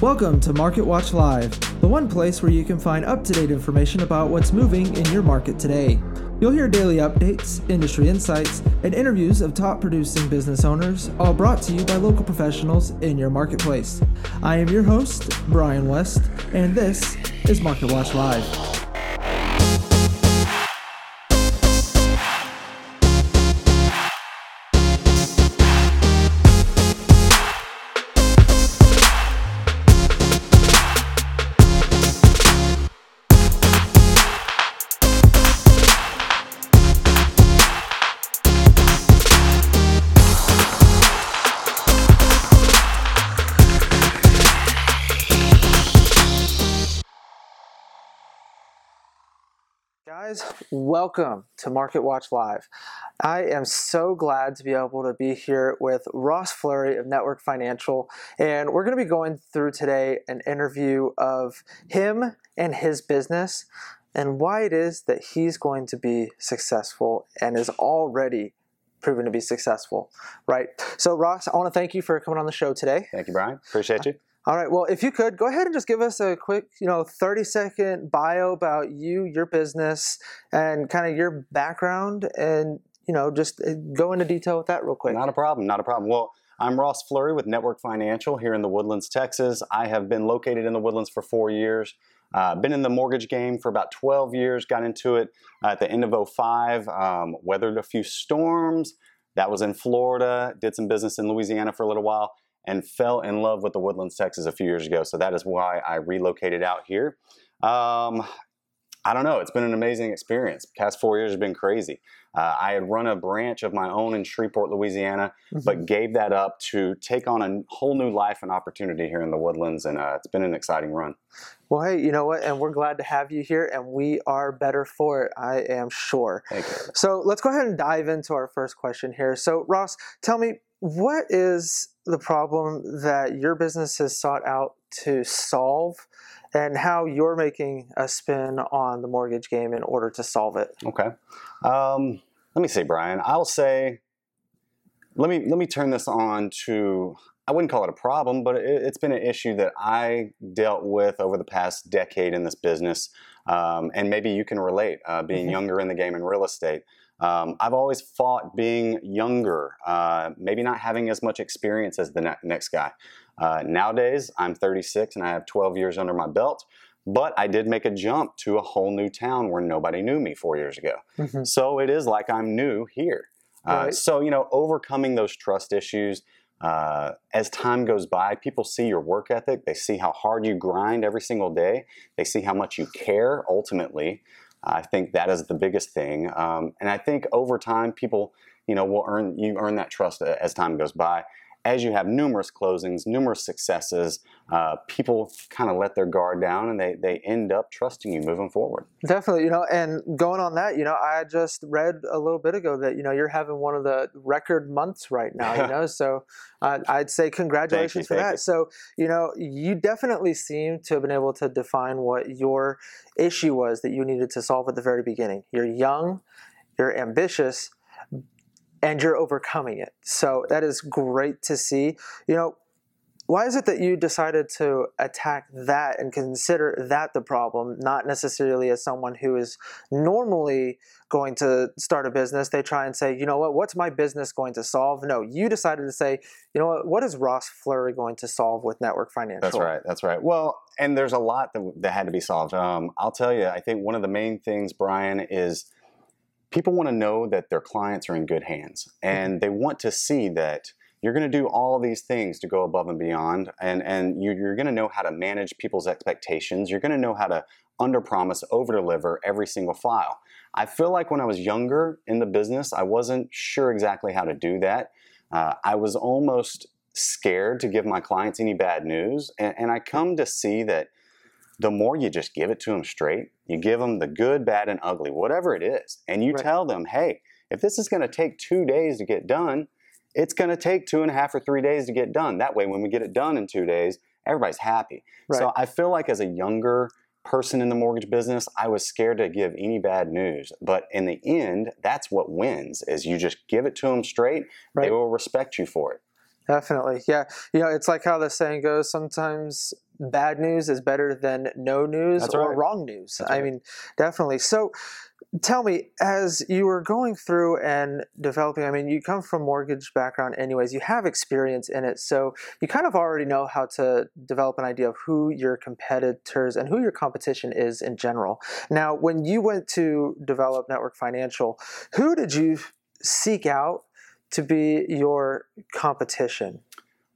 Welcome to Market Watch Live, the one place where you can find up to date information about what's moving in your market today. You'll hear daily updates, industry insights, and interviews of top producing business owners, all brought to you by local professionals in your marketplace. I am your host, Brian West, and this is Market Watch Live. Welcome to Market Watch Live. I am so glad to be able to be here with Ross Fleury of Network Financial, and we're going to be going through today an interview of him and his business and why it is that he's going to be successful and is already proven to be successful, right? So, Ross, I want to thank you for coming on the show today. Thank you, Brian. Appreciate you. All right. Well, if you could go ahead and just give us a quick, you know, 30 second bio about you, your business, and kind of your background, and you know, just uh, go into detail with that real quick. Not a problem. Not a problem. Well, I'm Ross Fleury with Network Financial here in the Woodlands, Texas. I have been located in the Woodlands for four years. Uh, been in the mortgage game for about 12 years. Got into it at the end of 05. Um, weathered a few storms. That was in Florida. Did some business in Louisiana for a little while and fell in love with the Woodlands, Texas a few years ago. So that is why I relocated out here. Um, I don't know. It's been an amazing experience. Past four years have been crazy. Uh, I had run a branch of my own in Shreveport, Louisiana, mm-hmm. but gave that up to take on a whole new life and opportunity here in the Woodlands, and uh, it's been an exciting run. Well, hey, you know what? And we're glad to have you here, and we are better for it, I am sure. Thank you. So let's go ahead and dive into our first question here. So, Ross, tell me, what is the problem that your business has sought out to solve and how you're making a spin on the mortgage game in order to solve it? Okay. Um, let me say, Brian, I'll say, let me, let me turn this on to, I wouldn't call it a problem, but it, has been an issue that I dealt with over the past decade in this business. Um, and maybe you can relate, uh, being mm-hmm. younger in the game in real estate. Um, I've always fought being younger, uh, maybe not having as much experience as the ne- next guy. Uh, nowadays, I'm 36 and I have 12 years under my belt, but I did make a jump to a whole new town where nobody knew me four years ago. Mm-hmm. So it is like I'm new here. Uh, right. So, you know, overcoming those trust issues. Uh, as time goes by, people see your work ethic. They see how hard you grind every single day. They see how much you care ultimately. I think that is the biggest thing. Um, and I think over time, people, you know, will earn you earn that trust as time goes by as you have numerous closings, numerous successes, uh, people kind of let their guard down and they, they end up trusting you moving forward. Definitely, you know, and going on that, you know, I just read a little bit ago that, you know, you're having one of the record months right now, you know, so uh, I'd say congratulations you, for that. You. So, you know, you definitely seem to have been able to define what your issue was that you needed to solve at the very beginning. You're young, you're ambitious, and you're overcoming it. So that is great to see. You know, why is it that you decided to attack that and consider that the problem, not necessarily as someone who is normally going to start a business? They try and say, you know what, what's my business going to solve? No, you decided to say, you know what, what is Ross Fleury going to solve with Network Financial? That's right, that's right. Well, and there's a lot that, that had to be solved. Um, I'll tell you, I think one of the main things, Brian, is people want to know that their clients are in good hands mm-hmm. and they want to see that you're going to do all these things to go above and beyond and, and you, are going to know how to manage people's expectations you're going to know how to under promise over deliver every single file i feel like when i was younger in the business i wasn't sure exactly how to do that uh, i was almost scared to give my clients any bad news and, and i come to see that the more you just give it to them straight, you give them the good, bad, and ugly, whatever it is, and you right. tell them, hey, if this is going to take two days to get done, it's going to take two and a half or three days to get done. That way, when we get it done in two days, everybody's happy. Right. So I feel like as a younger person in the mortgage business, I was scared to give any bad news. But in the end, that's what wins: is you just give it to them straight. Right. They will respect you for it. Definitely, yeah. You know, it's like how the saying goes. Sometimes bad news is better than no news That's or right. wrong news. That's I right. mean, definitely. So, tell me, as you were going through and developing, I mean, you come from mortgage background, anyways. You have experience in it, so you kind of already know how to develop an idea of who your competitors and who your competition is in general. Now, when you went to develop Network Financial, who did you seek out to be your competition?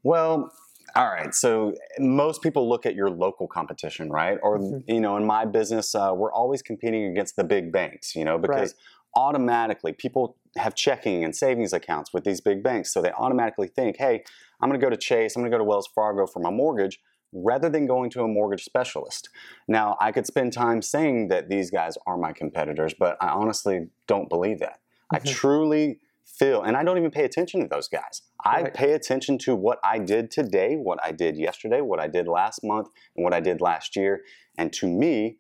Well, all right. So most people look at your local competition, right? Or Mhm. you know, in my business, uh, we're always competing against the big banks. You know, because automatically people have checking and savings accounts with these big banks, so they automatically think, "Hey, I'm going to go to Chase. I'm going to go to Wells Fargo for my mortgage." Rather than going to a mortgage specialist. Now, I could spend time saying that these guys are my competitors, but I honestly don't believe that. I Mhm. truly feel, and I don't even pay attention to those guys. I pay attention to what I did today, what I did yesterday, what I did last month, and what I did last year. And to me,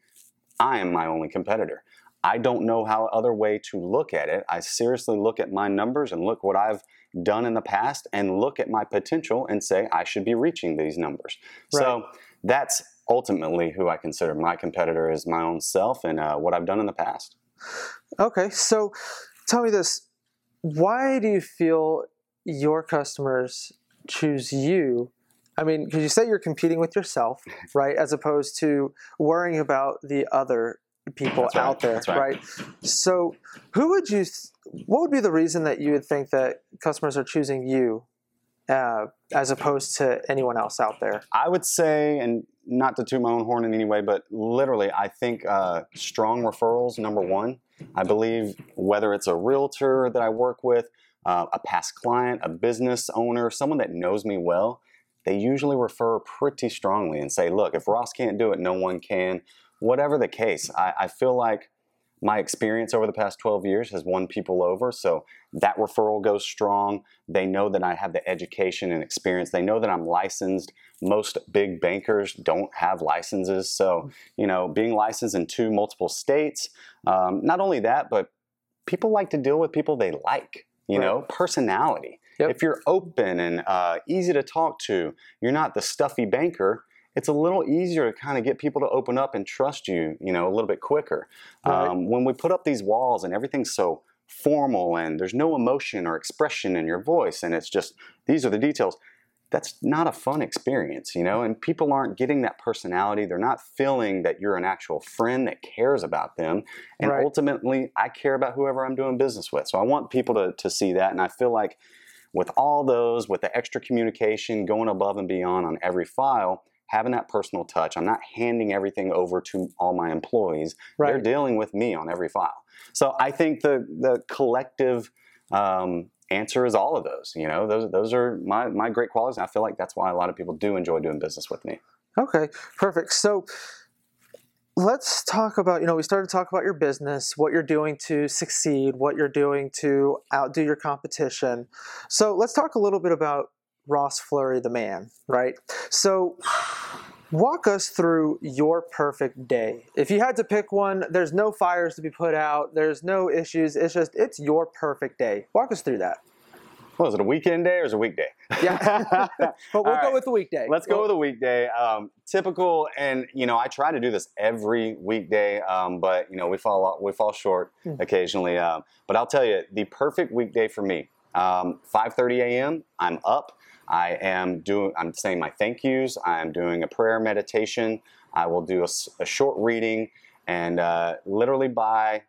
I am my only competitor. I don't know how other way to look at it. I seriously look at my numbers and look what I've done in the past and look at my potential and say I should be reaching these numbers. So that's ultimately who I consider my competitor is my own self and uh, what I've done in the past. Okay, so tell me this. Why do you feel your customers choose you? I mean, because you say you're competing with yourself, right? As opposed to worrying about the other people That's right, out there, that's right. So, who would you, what would be the reason that you would think that customers are choosing you uh, as opposed to anyone else out there? I would say, and not to toot my own horn in any way, but literally, I think uh, strong referrals, number one. I believe whether it's a realtor that I work with, uh, a past client, a business owner, someone that knows me well, they usually refer pretty strongly and say, look, if Ross can't do it, no one can. Whatever the case, I, I feel like my experience over the past 12 years has won people over. So that referral goes strong. They know that I have the education and experience. They know that I'm licensed. Most big bankers don't have licenses. So, you know, being licensed in two multiple states, um, not only that, but people like to deal with people they like, you Right. know, personality. Yep. If you're open and uh, easy to talk to, you're not the stuffy banker. It's a little easier to kind of get people to open up and trust you, you know, a little bit quicker. Right. Um, when we put up these walls and everything's so formal and there's no emotion or expression in your voice and it's just these are the details, that's not a fun experience, you know, and people aren't getting that personality. They're not feeling that you're an actual friend that cares about them. And Right. ultimately, I care about whoever I'm doing business with. So I want people to, to see that. And I feel like with all those, with the extra communication, going above and beyond on every file, having that personal touch, I'm not handing everything over to all my employees. They're dealing with me on every file. So I think the the collective um, answer is all of those. You know, those those are my my great qualities. And I feel like that's why a lot of people do enjoy doing business with me. Okay, perfect. So let's talk about, you know, we started to talk about your business, what you're doing to succeed, what you're doing to outdo your competition. So let's talk a little bit about Ross Fleury, the man, right? So walk us through your perfect day. If you had to pick one, there's no fires to be put out, there's no issues. It's just, it's your perfect day. Walk us through that. What is it, a weekend day or is it a weekday? Yeah. but we'll All go right. with the weekday. Let's go Well, with a weekday. Um, typical, and you know, I try to do this every weekday, um, but you know, we fall we fall short Hmm. occasionally. Um, but I'll tell you, the perfect weekday for me: um, 5:30 a.m. I'm up. I am doing. I'm saying my thank yous. I am doing a prayer meditation. I will do a short reading, and uh, literally by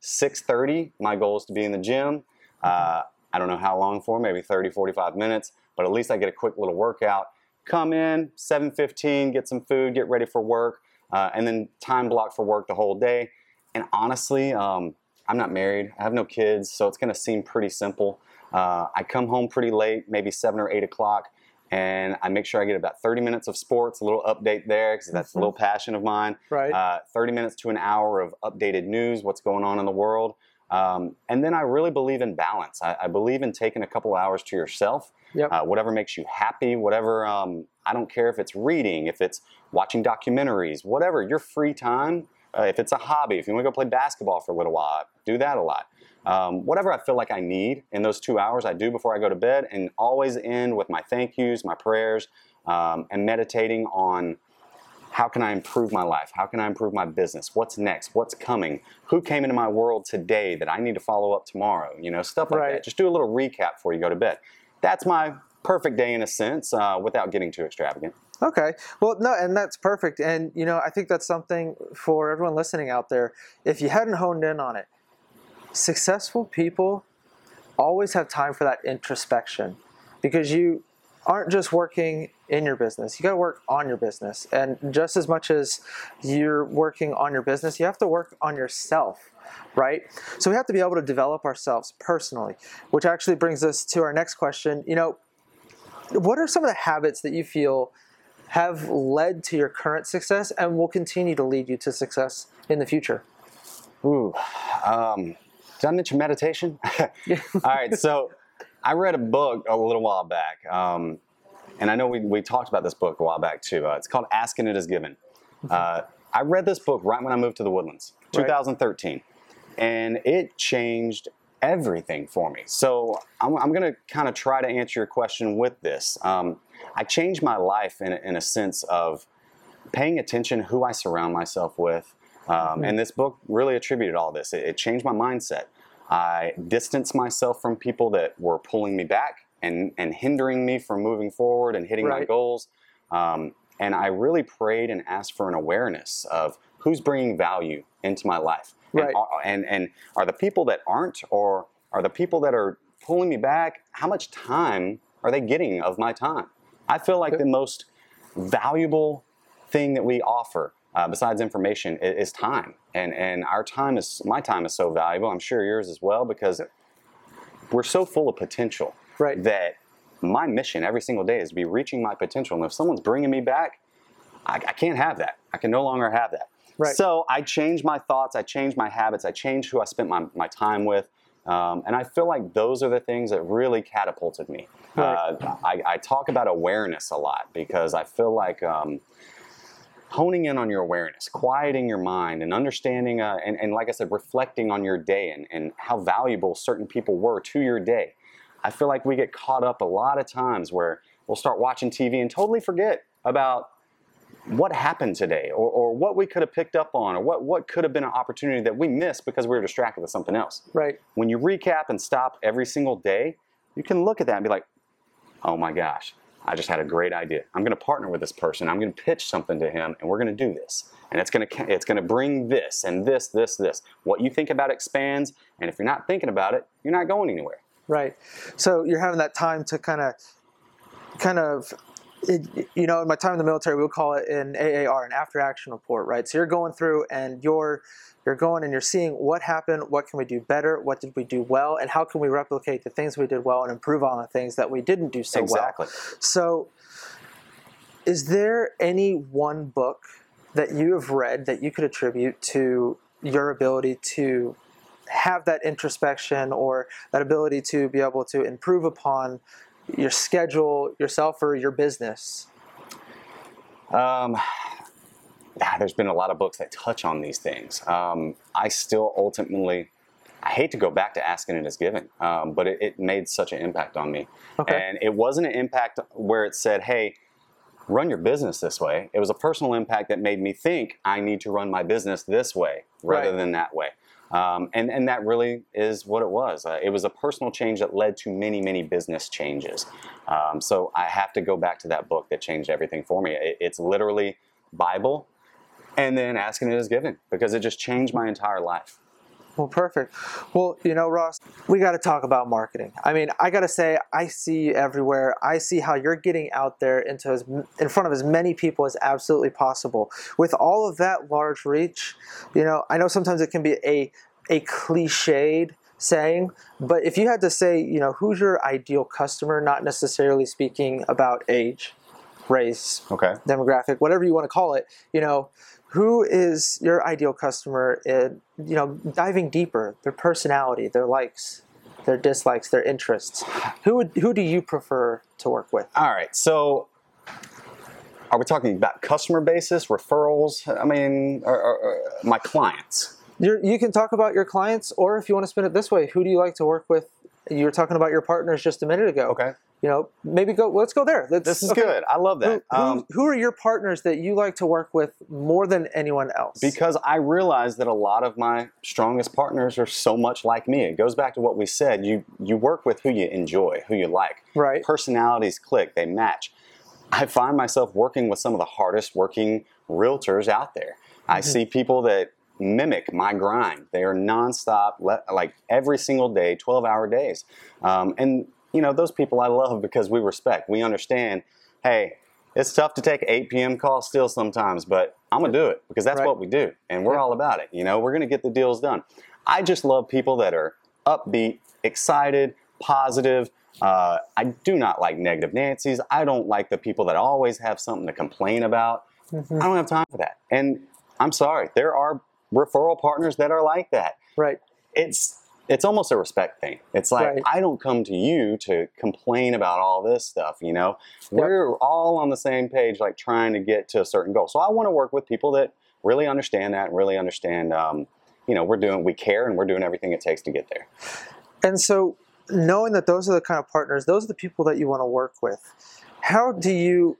6:30, my goal is to be in the gym. Uh, I don't know how long for, maybe 30, 45 minutes, but at least I get a quick little workout. Come in 7:15, get some food, get ready for work, uh, and then time block for work the whole day. And honestly, um, I'm not married. I have no kids, so it's going to seem pretty simple. Uh, I come home pretty late, maybe seven or eight o'clock, and I make sure I get about 30 minutes of sports, a little update there because that's a little passion of mine Right. uh, 30 minutes to an hour of updated news, what's going on in the world. Um, and then I really believe in balance. I, I believe in taking a couple hours to yourself, Yep. uh, whatever makes you happy, whatever, um, I don't care if it's reading, if it's watching documentaries, whatever, your free time, uh, if it's a hobby, if you want to go play basketball for a little while, do that a lot. Um, whatever I feel like I need in those two hours, I do before I go to bed, and always end with my thank yous, my prayers, um, and meditating on how can I improve my life? How can I improve my business? What's next? What's coming? Who came into my world today that I need to follow up tomorrow? You know, stuff like right. that. Just do a little recap before you go to bed. That's my perfect day in a sense, uh, without getting too extravagant. Okay. Well, no, and that's perfect. And, you know, I think that's something for everyone listening out there. If you hadn't honed in on it, successful people always have time for that introspection because you aren't just working in your business. You got to work on your business. And just as much as you're working on your business, you have to work on yourself, right? So we have to be able to develop ourselves personally, which actually brings us to our next question. You know, what are some of the habits that you feel have led to your current success and will continue to lead you to success in the future? Ooh, um, did I mention meditation? All right, so I read a book a little while back, um, and I know we, we talked about this book a while back too. Uh, it's called Ask and It Is Given. Mm-hmm. Uh, I read this book right when I moved to the Woodlands, 2013, right. and it changed everything for me. So I'm, I'm going to kind of try to answer your question with this. Um, I changed my life in, in a sense of paying attention who I surround myself with. Um. And this book really attributed all this. It, it, changed my mindset. I distanced myself from people that were pulling me back and, and hindering me from moving forward and hitting right. my goals. Um, and I really prayed and asked for an awareness of who's bringing value into my life. Right. And, and, and are the people that aren't, or are the people that are pulling me back, how much time are they getting of my time? I feel like the most valuable thing that we offer uh, besides information is, is, time. And and our time is my time is so valuable i'm sure yours as well because we're so full of potential right. that my mission every single day is to be reaching my potential. And if someone's bringing me back i, I can't have that. I can no longer have that. Right. so i changed my thoughts i changed my habits i changed who i spent my, my time with. Um, and I feel like those are the things that really catapulted me. Right. Uh, I, I, talk about awareness a lot because I feel like um, honing in on your awareness, quieting your mind, and understanding, uh, and, and, like I said, reflecting on your day and, and how valuable certain people were to your day. I feel like we get caught up a lot of times where we'll start watching TV and totally forget about what happened today or, or what we could have picked up on or what, what could have been an opportunity that we missed because we were distracted with something else. Right. When you recap and stop every single day, you can look at that and be like, oh my gosh, I just had a great idea. I'm going to partner with this person. I'm going to pitch something to him and we're going to do this. And it's going to it's going to bring this and this this this. What you think about expands and if you're not thinking about it, you're not going anywhere. Right. So you're having that time to kind of kind of it, you know, in my time in the military, we would call it an AAR, an after action report, right? So you're going through and you're you're going and you're seeing what happened, what can we do better, what did we do well, and how can we replicate the things we did well and improve on the things that we didn't do so well. exactly. well. So, is there any one book that you have read that you could attribute to your ability to have that introspection or that ability to be able to improve upon your schedule, yourself, or your business? Um, there's been a lot of books that touch on these things. Um, I still ultimately, I hate to go back to Ask and It Is Given, um, but it, it, made such an impact on me. Okay. And it wasn't an impact where it said, hey, run your business this way. It was a personal impact that made me think I need to run my business this way rather right. than that way. Um, and, and that really is what it was. Uh, it was a personal change that led to many, many business changes. Um, so I have to go back to that book that changed everything for me. It, it's literally Bible and then Ask and It Is Given because it just changed my entire life. Well, perfect. Well, you know, Ross, we got to talk about marketing. I mean, I got to say, I see you everywhere. I see how you're getting out there into as, in front of as many people as absolutely possible. With all of that large reach, you know, I know sometimes it can be a a cliched saying, but if you had to say, you know, who's your ideal customer, not necessarily speaking about age, race, okay, demographic, whatever you want to call it, you know, who is your ideal customer in, you know, diving deeper, their personality, their likes, their dislikes, their interests. Who would, who do you prefer to work with? All right. So are we talking about customer basis, referrals? I mean, or, or, or my clients. You're, you can talk about your clients, or if you want to spin it this way, who do you like to work with? You were talking about your partners just a minute ago. Okay. You know, maybe go. Let's go there. Let's, this is okay. good. I love that. Who, um, who, are your partners that you like to work with more than anyone else? Because I realize that a lot of my strongest partners are so much like me. It goes back to what we said. You you work with who you enjoy, who you like. Right. Personalities click. They match. I find myself working with some of the hardest working realtors out there. Mm-hmm. I see people that mimic my grind. They are nonstop, like every single day, 12 hour days. Um, and you know, those people I love because we respect, we understand, hey, it's tough to take 8 p.m. calls still sometimes, but I'm gonna do it because that's right. what we do, and we're yeah. all about it. You know, we're gonna get the deals done. I just love people that are upbeat, excited, positive. Uh, I do not like negative Nancy's. I don't like the people that always have something to complain about. Mm-hmm. I don't have time for that. And I'm sorry, there are referral partners that are like that. Right. It's it's almost a respect thing. It's like right. I don't come to you to complain about all this stuff, you know. Yep. We're all on the same page, like trying to get to a certain goal. So I want to work with people that really understand that, and really understand, um, you know, we're doing, we care, and we're doing everything it takes to get there. And so, knowing that those are the kind of partners, those are the people that you want to work with. How do you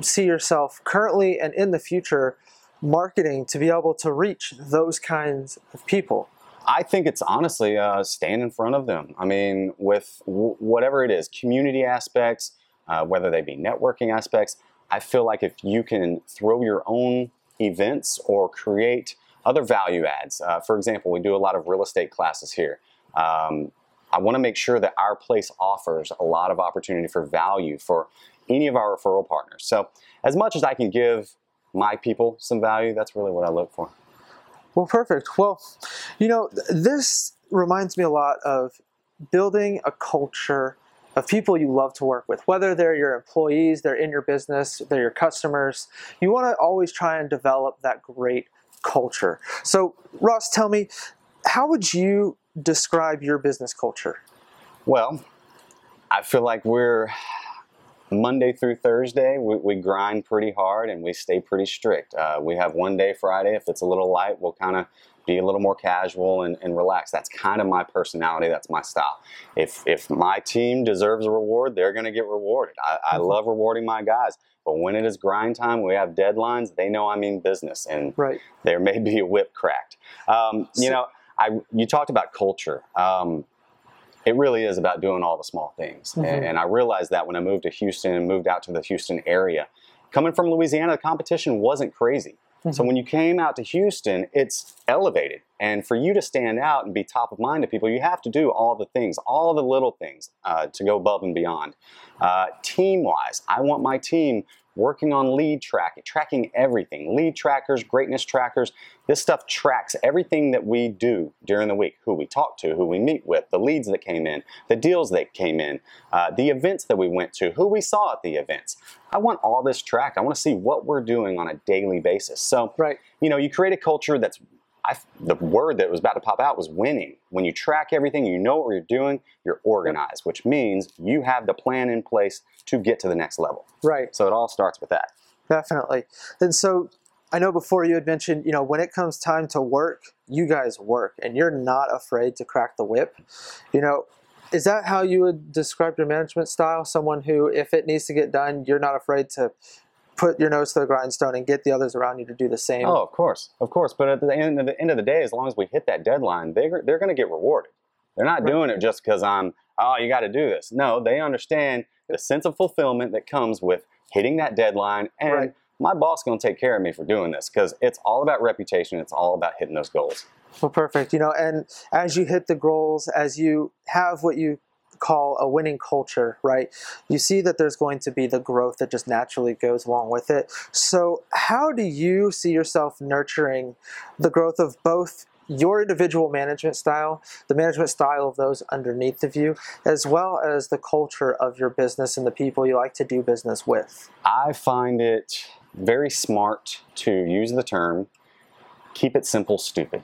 see yourself currently and in the future marketing to be able to reach those kinds of people? I think it's honestly uh, stand in front of them. I mean, with w- whatever it is, community aspects, uh, whether they be networking aspects, I feel like if you can throw your own events or create other value adds. Uh, for example, we do a lot of real estate classes here. Um, I want to make sure that our place offers a lot of opportunity for value for any of our referral partners. So, as much as I can give my people some value, that's really what I look for. Well, perfect. Well, you know, this reminds me a lot of building a culture of people you love to work with, whether they're your employees, they're in your business, they're your customers. You want to always try and develop that great culture. So, Ross, tell me, how would you describe your business culture? Well, I feel like we're Monday through Thursday, we, we, grind pretty hard and we stay pretty strict. Uh, we have one day Friday. If it's a little light, we'll kind of be a little more casual and, and relaxed. That's kind of my personality. That's my style. If if my team deserves a reward, they're going to get rewarded. I, I mm-hmm. love rewarding my guys. But when it is grind time, we have deadlines. They know I mean business, and right. there may be a whip cracked. Um, you know, I you talked about culture. Um, it really is about doing all the small things. Mm-hmm. And, and, I realized that when I moved to Houston and moved out to the Houston area. Coming from Louisiana, the competition wasn't crazy. Mm-hmm. So when you came out to Houston, it's elevated. And for you to stand out and be top of mind to people, you have to do all the things, all the little things uh, to go above and beyond. Uh, team wise, I want my team working on lead tracking, tracking everything. Lead trackers, greatness trackers. This stuff tracks everything that we do during the week who we talk to, who we meet with, the leads that came in, the deals that came in, uh, the events that we went to, who we saw at the events. I want all this tracked. I want to see what we're doing on a daily basis. So, right. you know, you create a culture that's I, the word that was about to pop out was winning. When you track everything, you know what you're doing, you're organized, which means you have the plan in place to get to the next level. Right. So it all starts with that. Definitely. And so I know before you had mentioned, you know, when it comes time to work, you guys work and you're not afraid to crack the whip. You know, is that how you would describe your management style? Someone who, if it needs to get done, you're not afraid to put your nose to the grindstone and get the others around you to do the same. Oh, of course, of course. But at the end, of the, end of the day, as long as we hit that deadline, they're they're going to get rewarded. They're not right. doing it just because I'm, oh, you got to do this. No, they understand the sense of fulfillment that comes with hitting that deadline and right. my boss is going to take care of me for doing this because it's all about reputation. It's all about hitting those goals. Well, perfect. You know, and as you hit the goals, as you have what you call a winning culture, right? You see that there's going to be the growth that just naturally goes along with it. So, how do you see yourself nurturing the growth of both your individual management style, the management style of those underneath of you, as well as the culture of your business and the people you like to do business with? I find it very smart to use the term keep it simple, stupid.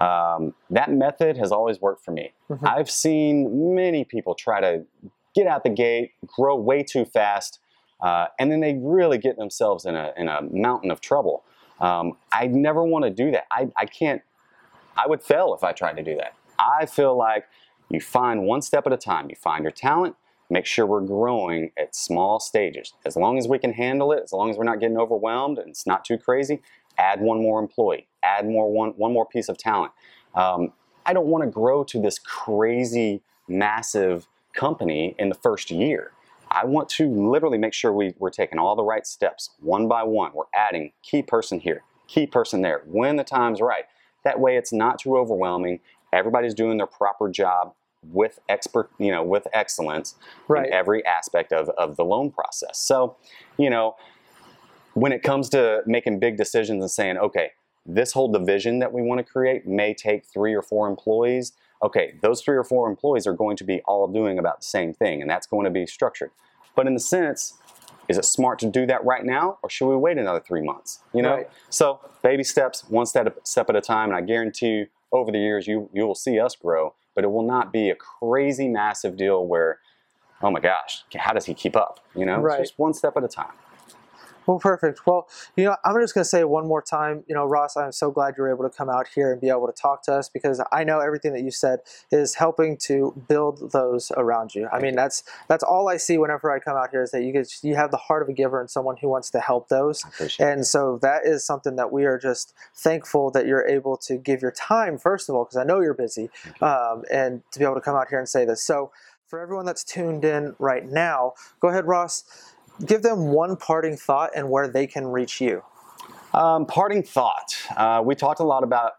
Um, that method has always worked for me. Mm-hmm. I've seen many people try to get out the gate, grow way too fast, uh, and then they really get themselves in a, in a mountain of trouble. Um, I never want to do that. I, I can't, I would fail if I tried to do that. I feel like you find one step at a time. You find your talent, make sure we're growing at small stages. As long as we can handle it, as long as we're not getting overwhelmed and it's not too crazy, add one more employee, add more one, one more piece of talent. Um, I don't want to grow to this crazy, massive company in the first year. I want to literally make sure we, we're taking all the right steps one by one. We're adding key person here, key person there, when the time's right. That way it's not too overwhelming. Everybody's doing their proper job with expert, you know, with excellence right. in every aspect of, of the loan process. So, you know, when it comes to making big decisions and saying, okay, this whole division that we want to create may take three or four employees okay, those three or four employees are going to be all doing about the same thing, and that's going to be structured. But in the sense, is it smart to do that right now, or should we wait another three months? You know, right. so baby steps, one step step at a time, and I guarantee you, over the years, you you will see us grow, but it will not be a crazy massive deal where, oh my gosh, how does he keep up? You know, right. just one step at a time. Well, perfect. Well, you know, I'm just going to say one more time, you know, Ross, I'm so glad you're able to come out here and be able to talk to us because I know everything that you said is helping to build those around you. I mean, that's that's all I see whenever I come out here is that you get, you have the heart of a giver and someone who wants to help those. And so that is something that we are just thankful that you're able to give your time first of all because I know you're busy, um, and to be able to come out here and say this. So for everyone that's tuned in right now, go ahead, Ross give them one parting thought and where they can reach you. Um, parting thought. Uh, we talked a lot about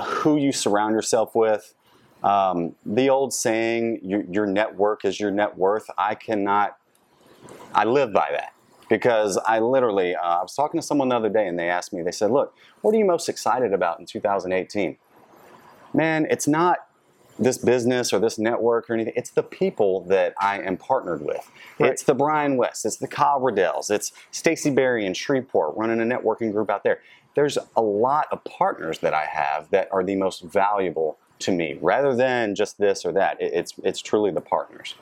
who you surround yourself with. Um, the old saying, your, your network is your net worth. I cannot, I live by that because I literally, uh, I was talking to someone the other day and they asked me, they said, look, what are you most excited about in 2018? Man, it's not this business or this network or anything. It's the people that I am partnered with. Right. It's the Brian West, it's the Kyle Ryddells, it's Stacy Berry in Shreveport running a networking group out there. There's a lot of partners that I have that are the most valuable to me, rather than just this or that. It's it's truly the partners.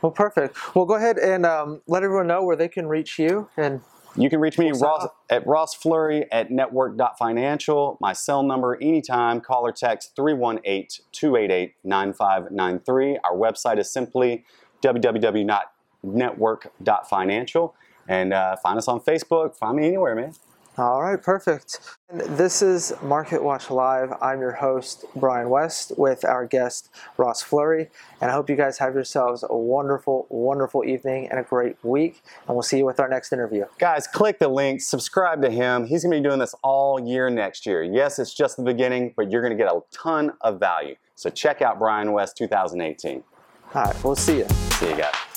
Well, perfect. Well, go ahead and um, let everyone know where they can reach you and you can reach me Ross, at Ross Fleury at network.financial. My cell number anytime, call or text 318 288 9593. Our website is simply www.network.financial. And uh, find us on Facebook. Find me anywhere, man. All right, perfect. And this is Market Watch Live. I'm your host, Brian West, with our guest, Ross Fleury. And I hope you guys have yourselves a wonderful, wonderful evening and a great week. And we'll see you with our next interview. Guys, click the link, subscribe to him. He's going to be doing this all year next year. Yes, it's just the beginning, but you're going to get a ton of value. So check out Brian West 2018. All right, we'll see you. See you guys.